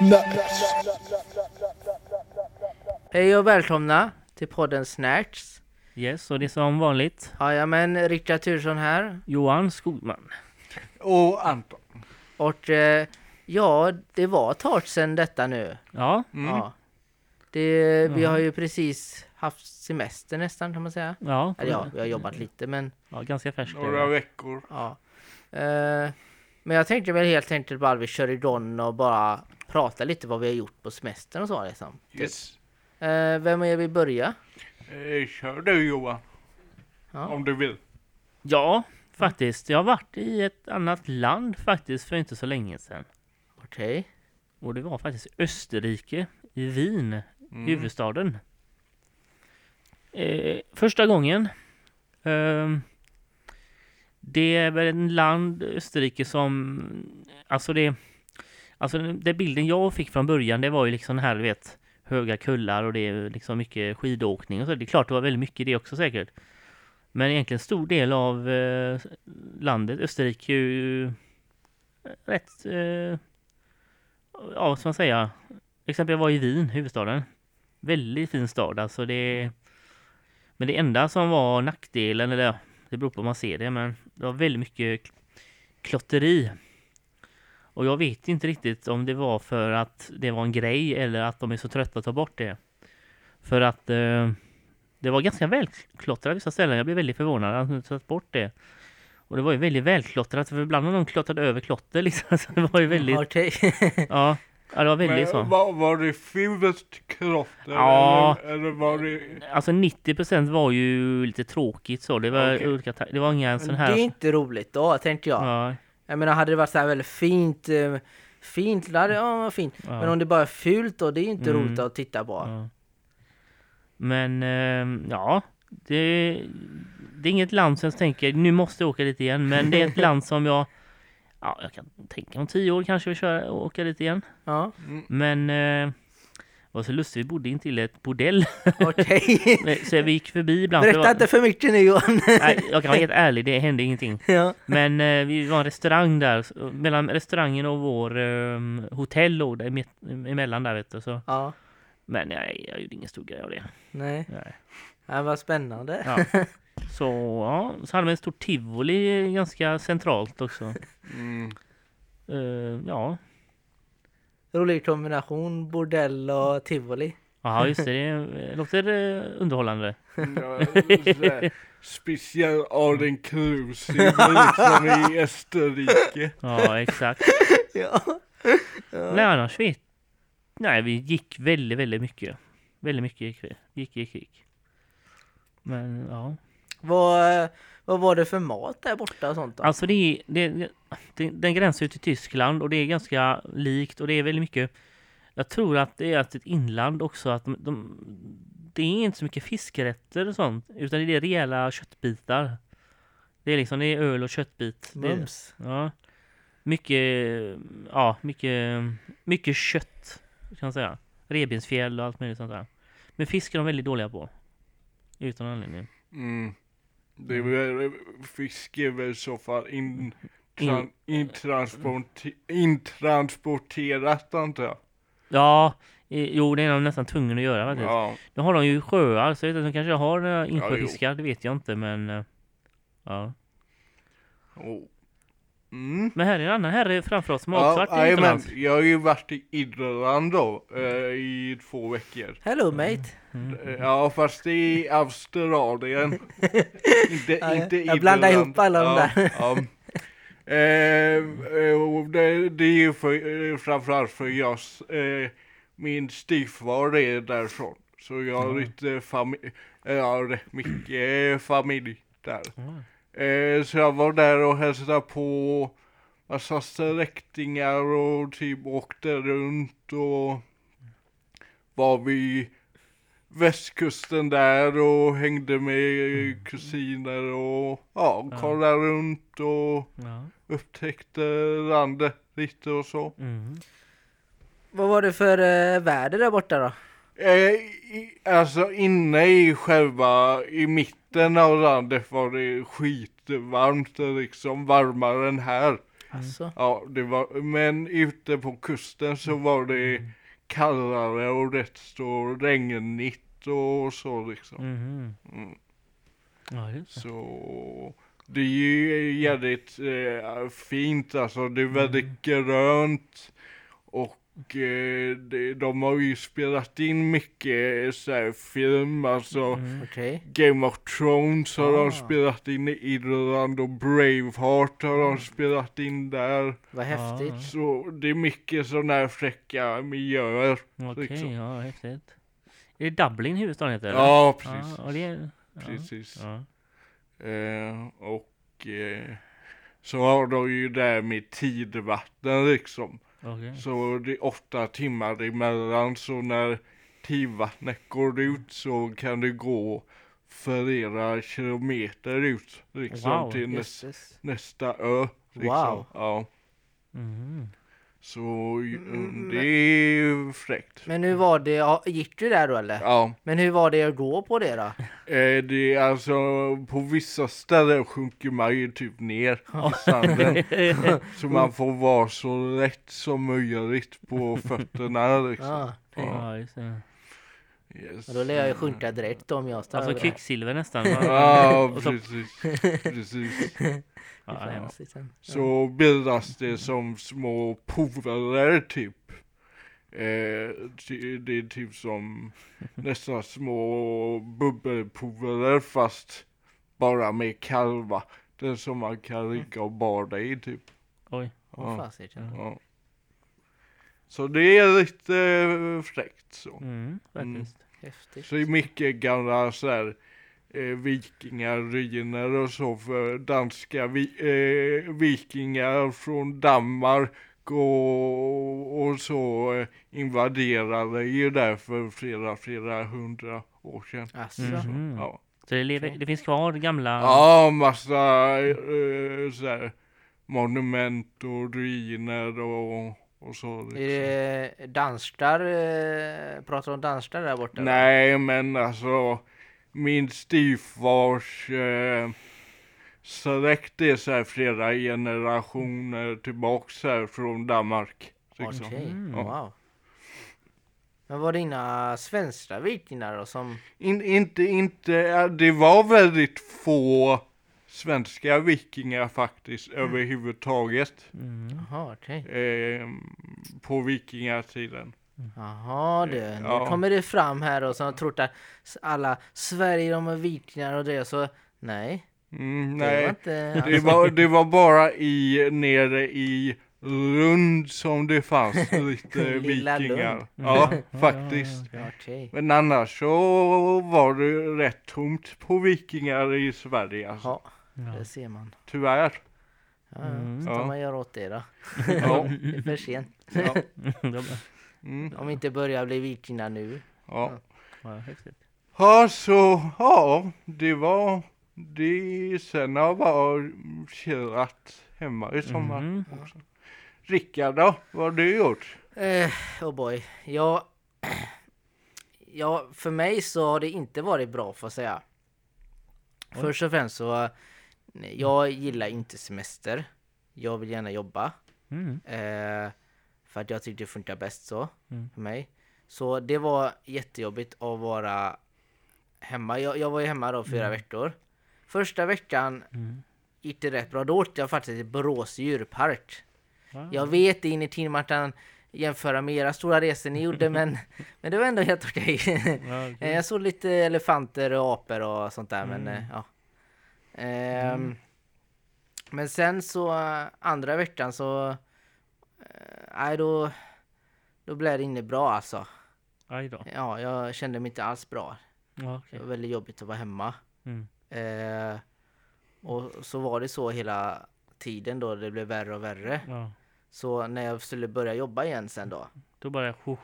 Snacks. Hej och välkomna till podden Snacks. Yes, och det är som vanligt Jajamän, Rickard Turesson här. Johan Skogman. Och Anton. Och eh, ja, det var ett tag sedan detta nu. Ja, Mm. Ja. Det, vi har ju precis haft semester nästan kan man säga. ja, Eller ja, vi har jobbat lite men ja ganska färskt. är Några veckor. ja. Eh, men jag tänkte väl helt enkelt bara att vi kör igång och bara prata lite vad vi har gjort på semestern och så liksom. Yes. Eh, vem är vi börja? Eh, kör du Johan. Ja. Om du vill. Ja, faktiskt. Jag har varit i ett annat land faktiskt för inte så länge sedan. Okej. Och det var faktiskt Österrike, i Wien, Mm. huvudstaden. Eh, första gången. ehm, det är väl en land, Österrike, som... Alltså det... Alltså den bilden jag fick från början, det var ju liksom här, du vet, höga kullar och det är liksom mycket skidåkning och så. Det är klart det var väldigt mycket det också säkert. Men egentligen stor del av eh, landet, Österrike, är ju eh, rätt... Eh, ja, vad ska man säga? Exempel jag var i Wien, huvudstaden. Väldigt fin stad alltså. Det, men det enda som var nackdelen, eller ja, det beror på hur man ser det, men det var väldigt mycket klotteri. Och jag vet inte riktigt om det var för att det var en grej eller att de är så trötta att ta bort det. För att eh, det var ganska välklottrat vissa ställen. Jag blev väldigt förvånad att de tagit bort det. Och det var ju väldigt välklottrat, för ibland har de klottrat över klotter liksom. Så det var ju väldigt, Okej. ja, ja det var väldigt så. Men, var, var det fult klotter? Ja. Eller, eller var det... Alltså 90% var ju lite tråkigt så. Det var Okej. olika Det var inga sån här... det är inte roligt då, tänkte jag. Ja, Jag menar, hade det varit så här väldigt fint, eh, fint, då hade ja, vad fint. ja, Men om det bara är fult då, det är inte Mm. roligt att titta på. ja. Men ehm, ja, det, det är inget land som jag tänker nu måste jag åka dit igen. Men det är ett land som jag, ja, jag kan tänka om tio år kanske vi köra åka dit igen. Ja, Mm. Men eh, var så lustigt, vi bodde intill ett bordell. okej. så vi gick förbi ibland. för det Berätta var, inte för mycket nu Johan. nej, jag kan vara helt ärlig, det hände ingenting. ja. Men eh, vi var en restaurang där, mellan restaurangen och vår eh, hotell låg där emitt- emellan där vet du. Så. ja, Men nej, jag gjorde ingen stor grej av det. nej. Nej. Det var spännande. Ja. Så ja, så hade vi en stor tivoli ganska centralt också. Mm. Eh, ja, Rolig kombination, bordell och tivoli. ja just det, det låter eh, underhållande. Ja, Speciell Cruise liksom i Österrike. Ja, exakt. Ja. Nej, annars vet Nej, vi gick väldigt, väldigt mycket. Väldigt mycket gick vi. Gick, gick, gick. Men ja. Vad, vad var det för mat där borta och sånt då? Alltså det är, det, det, den gränsar ju till Tyskland och det är ganska likt och det är väldigt mycket Jag tror att det är att ett inland också att de, de Det är inte så mycket fiskrätter och sånt utan det är rejäla köttbitar. Det är liksom, det är öl och köttbit. Det, Mums. Ja. Mycket, ja mycket, mycket kött kan man säga. Revbensfjäll och allt möjligt sånt där. Men fisk är de väldigt dåliga på. Utan anledning. Mm. Det fisk är väl i så fall in, In- tran, intransporte, intransporterat antar jag. Ja, jo det är de nästan tvungna att göra faktiskt Ja. Nu har de ju sjöar, så jag vet inte, de kanske har insjöfiskar, det vet jag inte men eh, Ja Oh. Mm. Men här är en annan herre framför oss som har också Ja, varit utomlands jag har ju varit i Irland då eh, i två veckor. Hello mate. mm. Eh, Ja fast i Australien. inte, Ja, inte jag blandar Irland. ihop alla de ja, där. Ja. Eh, eh, det, det är ju för, eh, framförallt för jag, eh, min styvfar är därifrån. Så jag har Ja. lite familj, jag har rätt mycket familj där. Eh, så jag var där och hälsade på massa släktingar och typ åkte runt och var vid västkusten där och hängde med kusiner och ja, Ja. kollade runt och Ja. upptäckte landet lite och så. Mm. Vad var det för eh, väder där borta då? Eh, i, alltså inne i själva, i mitten landet var det skitvarmt, liksom varmare än här. Alltså. Ja, det var, men ute på kusten så var det kallare och rätt så regnigt och så liksom. Mhm. Mm. Ja, det. Så det är ju jävligt eh, fint alltså. Det är väldigt grönt och de har ju spelat in mycket så här film, alltså Mm. Okej. Game of Thrones har Ah. de spelat in i Irland och Braveheart har de spelat in där. Vad Ja. häftigt. Så det är mycket sådana här fräcka miljöer. Okej, liksom. ja häftigt. Är det Dublin huvudstaden heter? eller? Ja, precis. Ja, och det ja. precis. Ja. Eh, och eh, så har de ju där med tidvatten liksom. Okej. Så det är åtta timmar emellan så när tidvattnet går ut så kan det gå flera kilometer ut liksom Wow, till näs, Jösses. nästa ö. Liksom. Wow. Ja, Mhm. Så mm, det är ju fräckt. Men hur var det, ja, gick du där då eller? Ja, Men hur var det att gå på det då? eh, det är alltså på vissa ställen sjunker man ju typ ner i sanden. Så man får vara så rätt som möjligt på fötterna liksom. Ja. Ja. ja, det. Yes. Och då lär jag ju sjunka direkt om jag står Alltså kvicksilver nästan. Ja, precis. precis. Ja, hemskt. Så bildas det som små pooler typ. Eh, det är typ som nästan små bubbelpooler fast bara med kallvatten som man kan ligga och bada i typ. Oj. Åh, Ja. fasiken. Ja. Så det är lite fräckt så. Mm, faktiskt. Häftigt. Så det är mycket gamla så här eh, vikingaruiner och så för danska vi, eh, vikingar från Danmark och, och så eh, invaderade ju där för flera, flera hundra år sedan. Alltså. Mhm. Ja, Så det, lever, det finns kvar gamla... ja massa eh, så här monument och ruiner och, och så. Liksom. Är det danstar, eh, pratar om danstar där borta? Nej, men alltså min styvfars eh, släkt är så här flera generationer tillbaks här från Danmark. Liksom. Okej, Mm. wow. Men var det inga svenska vikingar då som... In, inte, inte, det var väldigt få svenska vikingar faktiskt överhuvudtaget Mm. Jaha, okej. eh, på vikingatiden. Jaha du, nu Ja. kommer det fram här och som har trott att alla Sverige de är vikingar och det så nej. Mm, Det var nej, inte det alls- var, det var bara i, nere i Lund som det fanns lite vikingar. Lund. Ja, Ja, faktiskt. ja, ja, Okej. Men annars så var det rätt tomt på vikingar i Sverige alltså. Ja, det ser man. Tyvärr. Ja, Mm. ska man göra åt det då? Ja. Det är för sent. Ja. Mm. Om vi inte börjar bli vikingar nu. Ja. Ja, häftigt. ja, så ja, det var det. Sen har jag bara hemma i sommar. Mhm. också. Rickard då? Vad har du gjort? Eh, oh boy. Ja, ja, för mig så har det inte varit bra får jag säga. Oj. Först och främst så, jag gillar inte semester. Jag vill gärna jobba. Mm. Eh, för att jag tycker det funkar bäst så Mm. för mig. Så det var jättejobbigt att vara hemma. Jag, jag var ju hemma då fyra veckor. Första veckan Mm. gick det rätt bra. Då åkte jag faktiskt till Borås djurpark. Ja. Jag vet ingenting om att kan jämföra med era stora resor ni gjorde men, men det var ändå helt okej. Ja, Eh, okej. jag såg lite elefanter och apor och sånt där men Mm. eh, ja. Ehm, Men sen så eh, andra veckan så eh, Nej då Då blev det inne bra alltså. Aj då. Ja, jag kände mig inte alls bra. Ja, Det okej. var väldigt jobbigt att vara hemma. Mm. Eh, och så var det så hela tiden då, det blev värre och värre. Ja. Så när jag skulle börja jobba igen sen då, Då bara jag...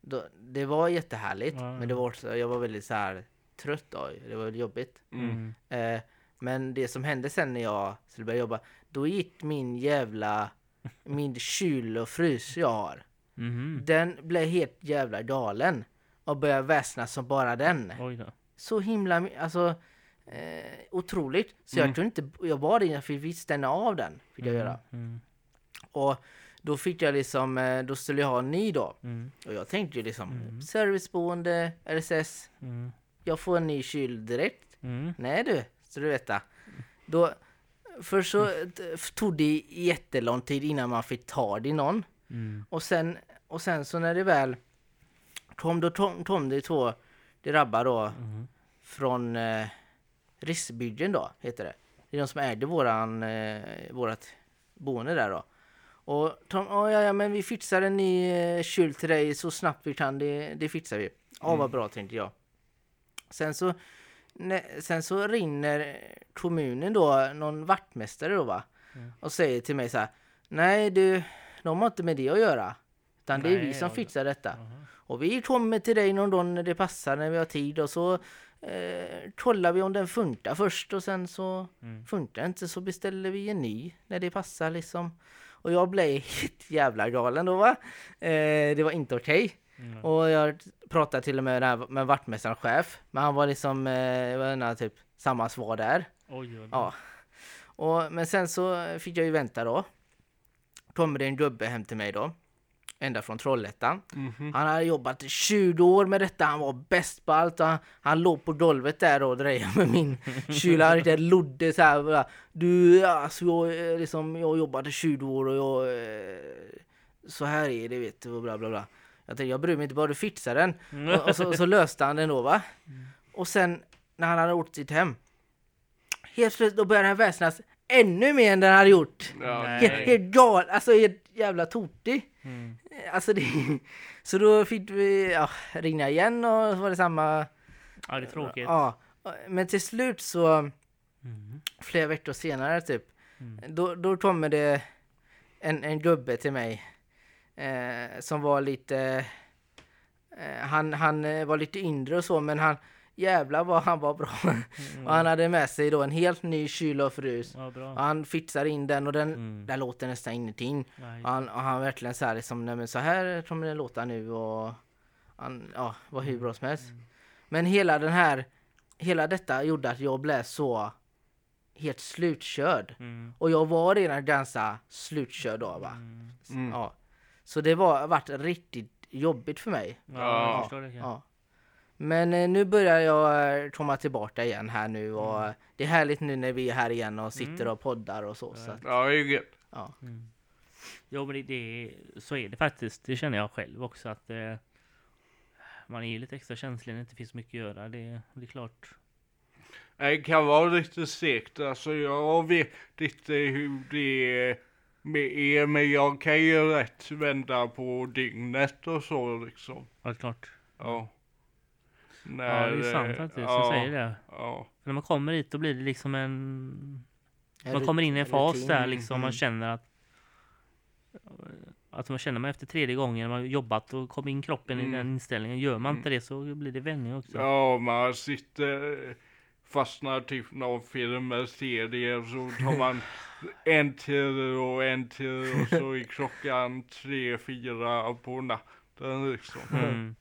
då det var jättehärligt, Ja, men det var också, jag var väldigt så här trött då, det var väldigt jobbigt. Mm. Eh, men det som hände sen när jag skulle börja jobba, då gick min jävla, min kyl och frys jag har, Mhm. den blev helt jävla galen och började väsnas som bara den. Så himla alltså eh, otroligt. Så Mm. jag tror inte, jag bad innan för vi stänga av den. Fick jag göra. Mm. Och då fick jag liksom, eh, då skulle jag ha en ny då. Mm. Och jag tänkte ju liksom, Mm. serviceboende, Mm. jag får en ny kyl direkt. Mm. Nej du, så du veta. Då, först så tog det jättelång tid innan man fick tag i någon. Mm. Och sen, och sen så när det väl kom, då kom, kom det två grabbar då Mm. från eh, Riksbygden då, heter det. Det är de som ägde våran, eh, vårat boende där då. Och de, "Ja, ja, ja, men vi fixar en ny eh, kyl till dig så snabbt vi kan, det, det fixar vi. Ja, vad bra tänkte jag. Sen så, sen så rinner kommunen då, någon vaktmästare då va, Mm. och säger till mig så här, nej du, de har inte med det att göra. Utan det är vi Nej, som fixar detta. Jaha. Och vi kommer till dig någon dag när det passar, när vi har tid och så eh, kollar vi om den funkar först och sen så Mm. funkar inte så beställer vi en ny när det passar liksom. Och jag blev helt jävla galen då va. Eh, det var inte okej. Mm. Och jag pratade till och med där med vaktmästarens chef. Men han var liksom, eh, typ samma svar där. Oj, oj, Ja. Och, men sen så fick jag ju vänta då. Kommer det en gubbe hem till mig då. Ända från Trollhättan. Mhm. Han hade jobbat i 20 år med detta, han var bäst på allt. Han, han låg på golvet där och drejade med min kyl. Han riktigt lodde så här. Du, alltså jag, eh, liksom, jag i 20 år och jag... eh, Så här är det vet du och bla bla bla. Jag tänkte, jag bryr mig inte, bara du fixar den. Mm. Och, och, så, och så löste han den då va. Och sen när han hade åkt sitt hem. Helt plötsligt då började han väsnas ännu mer än den hade gjort. Helt, helt gal, alltså helt jävla totig. Mm. Alltså det, så då fick vi ja, ringa igen och så var det samma. Ja, det är tråkigt. Ja, men till slut så, Mm. flera veckor senare typ, Mm. då, då kommer det en, en gubbe till mig eh, som var lite, eh, han, han eh, var lite inre och så, men han, jävlar vad han var bra. Mm. och han hade med sig då en helt ny kyl och frys. Ja, Och han fixar in den och den, Mm. där låter nästan ingenting. Och han, och han verkligen så här liksom, nej men så här kommer det låta nu och han, ja, var hur bra som helst. Men hela den här, hela detta gjorde att jag blev så helt slutkörd. Mm. Och jag var redan ganska slutkörd då va. Mm. Mm. Ja. Så det var varit riktigt jobbigt för mig. Ja, Ja. jag förstår det. Ja. Men eh, nu börjar jag eh, komma tillbaka igen här nu och Mm. eh, det är härligt nu när vi är här igen och sitter Mm. och poddar och så. så Ja. att, Ja, det är gött. ja. Mm. Jo, men det, det, så är det faktiskt. Det känner jag själv också att eh, man är ju lite extra känslig när det inte finns mycket att göra. Det, det är klart. Det kan vara lite segt, alltså jag vet inte hur det är med er, men jag kan ju rätt vända på dygnet och så liksom. Ja, klart. Ja. Ja, När, det är sant eh, faktiskt. Ja, Jag säger det. ja. För när man kommer hit då blir det liksom en... Man kommer in i en fas där liksom. Man Mm. känner att... Att man känner man efter tredje gången man jobbat och kommer in kroppen i Mm. den inställningen. Gör man inte det så blir det vändning också. ja, man sitter, fastnar typ någon film eller serie så tar man en till och en till och så är klockan tre, fyra på natten liksom. Mm.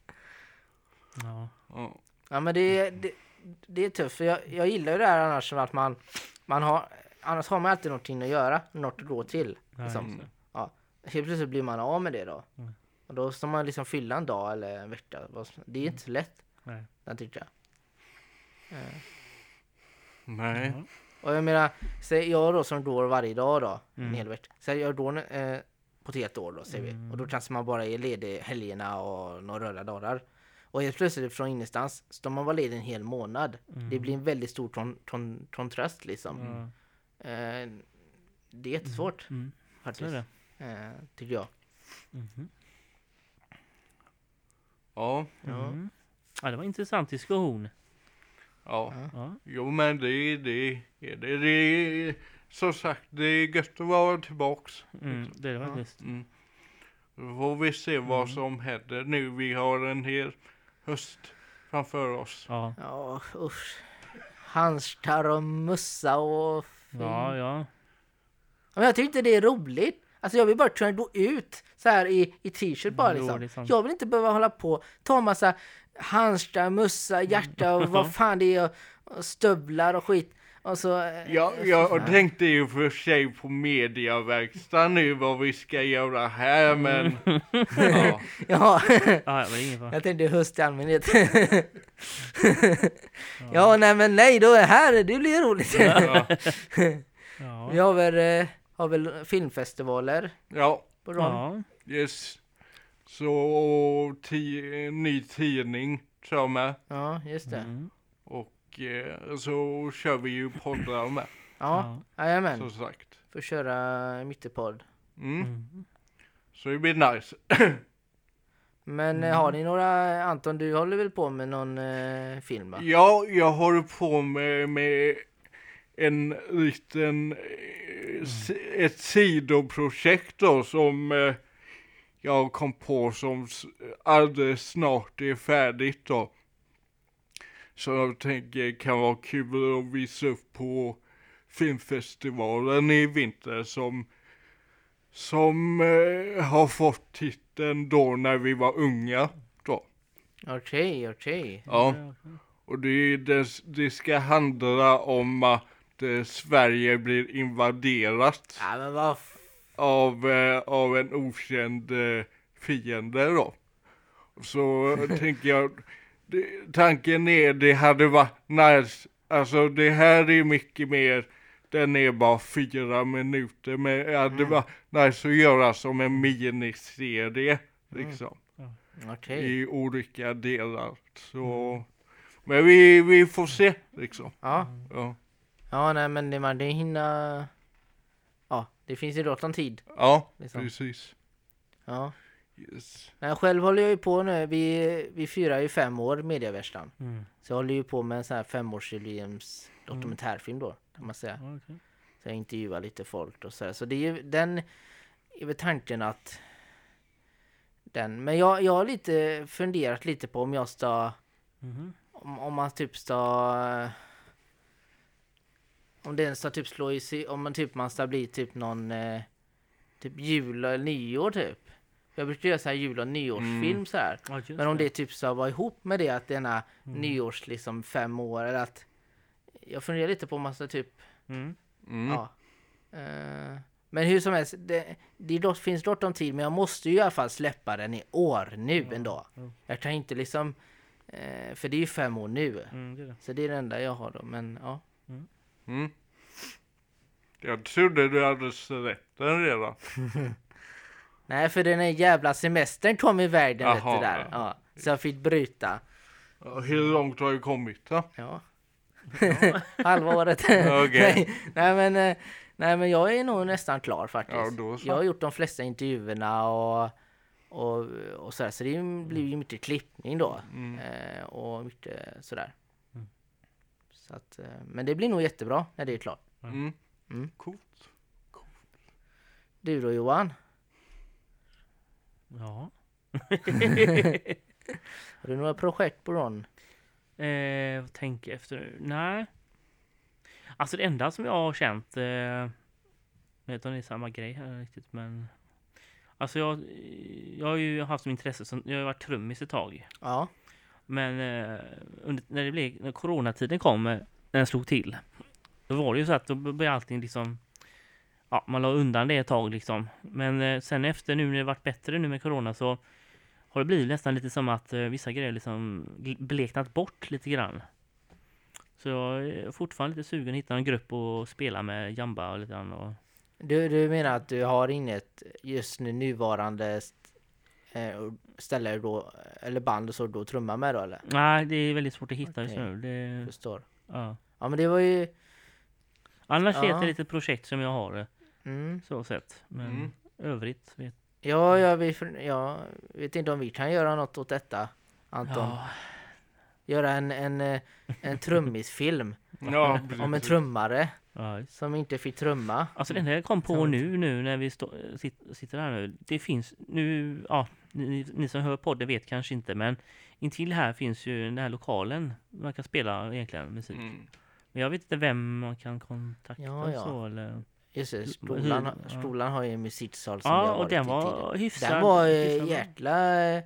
Ja. Ja. Ja men det, det, det är tufft för jag, jag gillar ju det här annars som att man, man har, annars har man alltid någonting att göra, något att gå till. Ja, Liksom. det. Helt plötsligt blir man av med det då. Mm. Och då ska man liksom fylla en dag eller en vecka. Det är inte så lätt, Nej. det tycker jag. Eh, Nej. Ja. Och jag menar, säg jag då som går varje dag då, en Mm. hel vecka. Säg jag går eh, på ett helt år då, säger vi. Mm. Och då kanske man bara är ledig helgerna och några röda dagar. Och helt plötsligt från ingenstans står man vara ledig en hel månad. Mm. Det blir en väldigt stor kon- kon- kontrast liksom. Ja. Eh, det är jättesvårt Mm. Är faktiskt, det. eh, tycker jag. Mhm. Ja, Ja. Mm. Ja, det var en intressant diskussion. Ja. Ja. Jo men det, det är det. Det är som sagt, det är gött att vara tillbaks. Mm, det är det Ja. faktiskt. Mm. Då får vi se vad Mm. som händer nu. Vi har en hel höst framför oss. Ja, Ja, usch. Handskar och mössa och... ja, ja. Men jag tycker inte det är roligt. Alltså jag vill bara kunna gå ut så här i, i t-shirt bara Jo, liksom. Jag vill inte behöva hålla på, ta massa handskar, mössa, hjärta och vad fan det är och, och stövlar och skit. Och så... eh, Ja, så jag tänkte ju för sig på mediaverkstan nu vad vi ska göra här men ja. Ja, Ja, jag tänkte höst i allmänhet. ja, nej men nej, då är här, det blir roligt. Ja, Ja. Vi har väl, eh, har väl filmfestivaler ja, på. Ja. yes. Så ti- ny tidning tror jag med. Ja, just det. Mm. Och eh, så kör vi ju poddar med Ja, jajamän. som sagt. Får köra mittepodd. Mm. Mm. Så det blir nice. Men eh, har ni några, Anton du håller väl på med någon eh, film va? Ja, jag håller på med, med en liten, s- ett sidoprojekt då som eh, jag kom på som alldeles snart är färdigt då. Så jag tänker kan vara kul att visa upp på filmfestivalen i vinter som som eh, har fått titeln då när vi var unga då. Okej, okej. Ja. Och det, det, det ska handla om att eh, Sverige blir invaderat Ja men vad av, eh, av en okänd eh, fiende då. Så tänker jag, det, tanken är det hade varit nice, alltså det här är mycket mer, den är bara fyra minuter, men det hade varit nice att göra som en miniserie liksom okej. i olika delar. Så, men vi, vi får se liksom. Ja. Ja, ja, nej men det, man, det hinner... Det finns ju gott om tid. ja Liksom. precis. Ja. Yes. Nej, själv håller jag ju på nu, vi, vi firar ju fem år Mediavärlden. Mm. Så jag håller ju på med en sån här femårsjubileums dokumentärfilm då, kan man säga. Okej. Så jag intervjuar lite folk och så här. Så det är ju den, är väl tanken att den, men jag, jag har lite funderat lite på om jag ska, Mhm. om, om man typ ska om den ska typ slå i sig, om man typ man ska bli typ någon eh, typ jul eller nyår typ. Jag brukar göra så här jul och nyårsfilm Mm. så här. Ja, Men om det typ ska vara ihop med det att denna Mm. nyårs liksom fem år eller att jag funderar lite på om man ska typ Mm. Mm. Ja. Eh, men hur som helst, det, det finns gott om tid men jag måste ju i alla fall släppa den i år nu ändå. ja. Jag kan inte liksom, eh, för det är ju fem år nu. Mm, det det. Så det är det enda jag har då, men ja. Mm. Jag trodde du hade sett den redan. Nej, för den här jävla semestern kom i vet Jaha, du där. ja. Så jag fick bryta. Ja, Hur långt har du kommit då? Ja. Halva året. Nej, nej, men, eh, nej men jag är nog nästan klar faktiskt. Ja. Jag har gjort de flesta intervjuerna och, och, och sådär. Så det blir ju mycket klippning då. Mm. Eh, och mycket sådär. Så att, eh, men det blir nog jättebra när det är klart. Mm. Mm. Coolt. Du då Johan? Ja. Har du några projekt på gång? Eh, vad tänker jag efter nu? Nej. Alltså det enda som jag har känt, eh, jag vet inte om det är samma grej här riktigt men Alltså jag, jag har ju haft som intresse, som, jag har varit trummis ett tag. Ja. Men eh, under, när det blev, när coronatiden kom, eh, när den slog till. Då var det ju så att då började allting liksom Ja, man la undan det ett tag liksom. Men eh, sen efter nu när det varit bättre nu med corona så har det blivit nästan lite som att eh, vissa grejer liksom bleknat bort lite grann. Så jag är fortfarande lite sugen att hitta en grupp och spela med jamba och lite grann. Och, Du, du menar att du har inget just nu nuvarande ställe då, eller band och så då trumma med då eller? nej, det är väldigt svårt att hitta just nu. Det, Förstår. ja. Ja men det var ju... Annars är Ja. det lite projekt som jag har eh, Mm. så sett. Men Mm. övrigt vet Ja, jag vet, jag vet inte om vi kan göra något åt detta. Anton. Ja, Göra en, en, eh, en trummisfilm Ja, om en trummare ja, som inte fick trumma. Alltså det enda jag kom på nu, nu när vi stå, sit, sitter här nu. Det finns nu, ja, ni, ni som hör podden vet kanske inte men intill här finns ju den här lokalen man kan spela egentligen musik. Mm. Men jag vet inte vem man kan kontakta Ja, ja. så eller. Just det, Hur- Stolan, ja. Stolan har ju en musiksal som Ja, har och varit den i var tidigare. hyfsad. Den var eh, hyfsad jäkla... eh,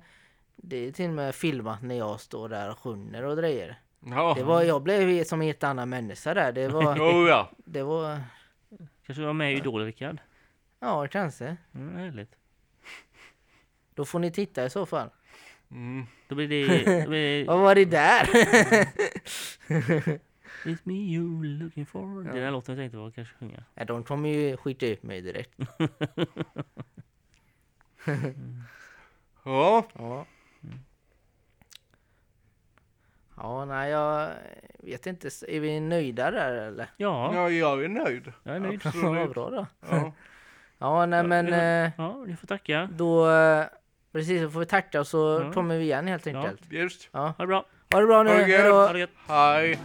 Det är till och med filmat när jag står där och sjunger och grejer. Ja. Det var, jag blev som en helt annan människa där. Det var, Jo, ja. det var, Kanske var med i Idol, Rickard? ja kanske. Mm, härligt. Då får ni titta i så fall. Mm. Då blir det... Då blir det Vad var det där? It's me you looking for. Ja. Den här låten jag tänkte på kanske sjunga. ja, de kommer ju skita ut mig direkt. Ja. Ja. Ja, nej, jag vet inte. Är vi nöjda där eller? Ja, ja, jag är nöjd. jag är nöjd. Ja, vad bra då. Ja. Ja, nej men Ja. eh, Ja, ni får tacka. då... Precis, då får vi tacka och så Ja. kommer vi igen helt Ja. enkelt. Just. Ja. Ha det bra. Ha det bra nu! Ha det gött. Hej.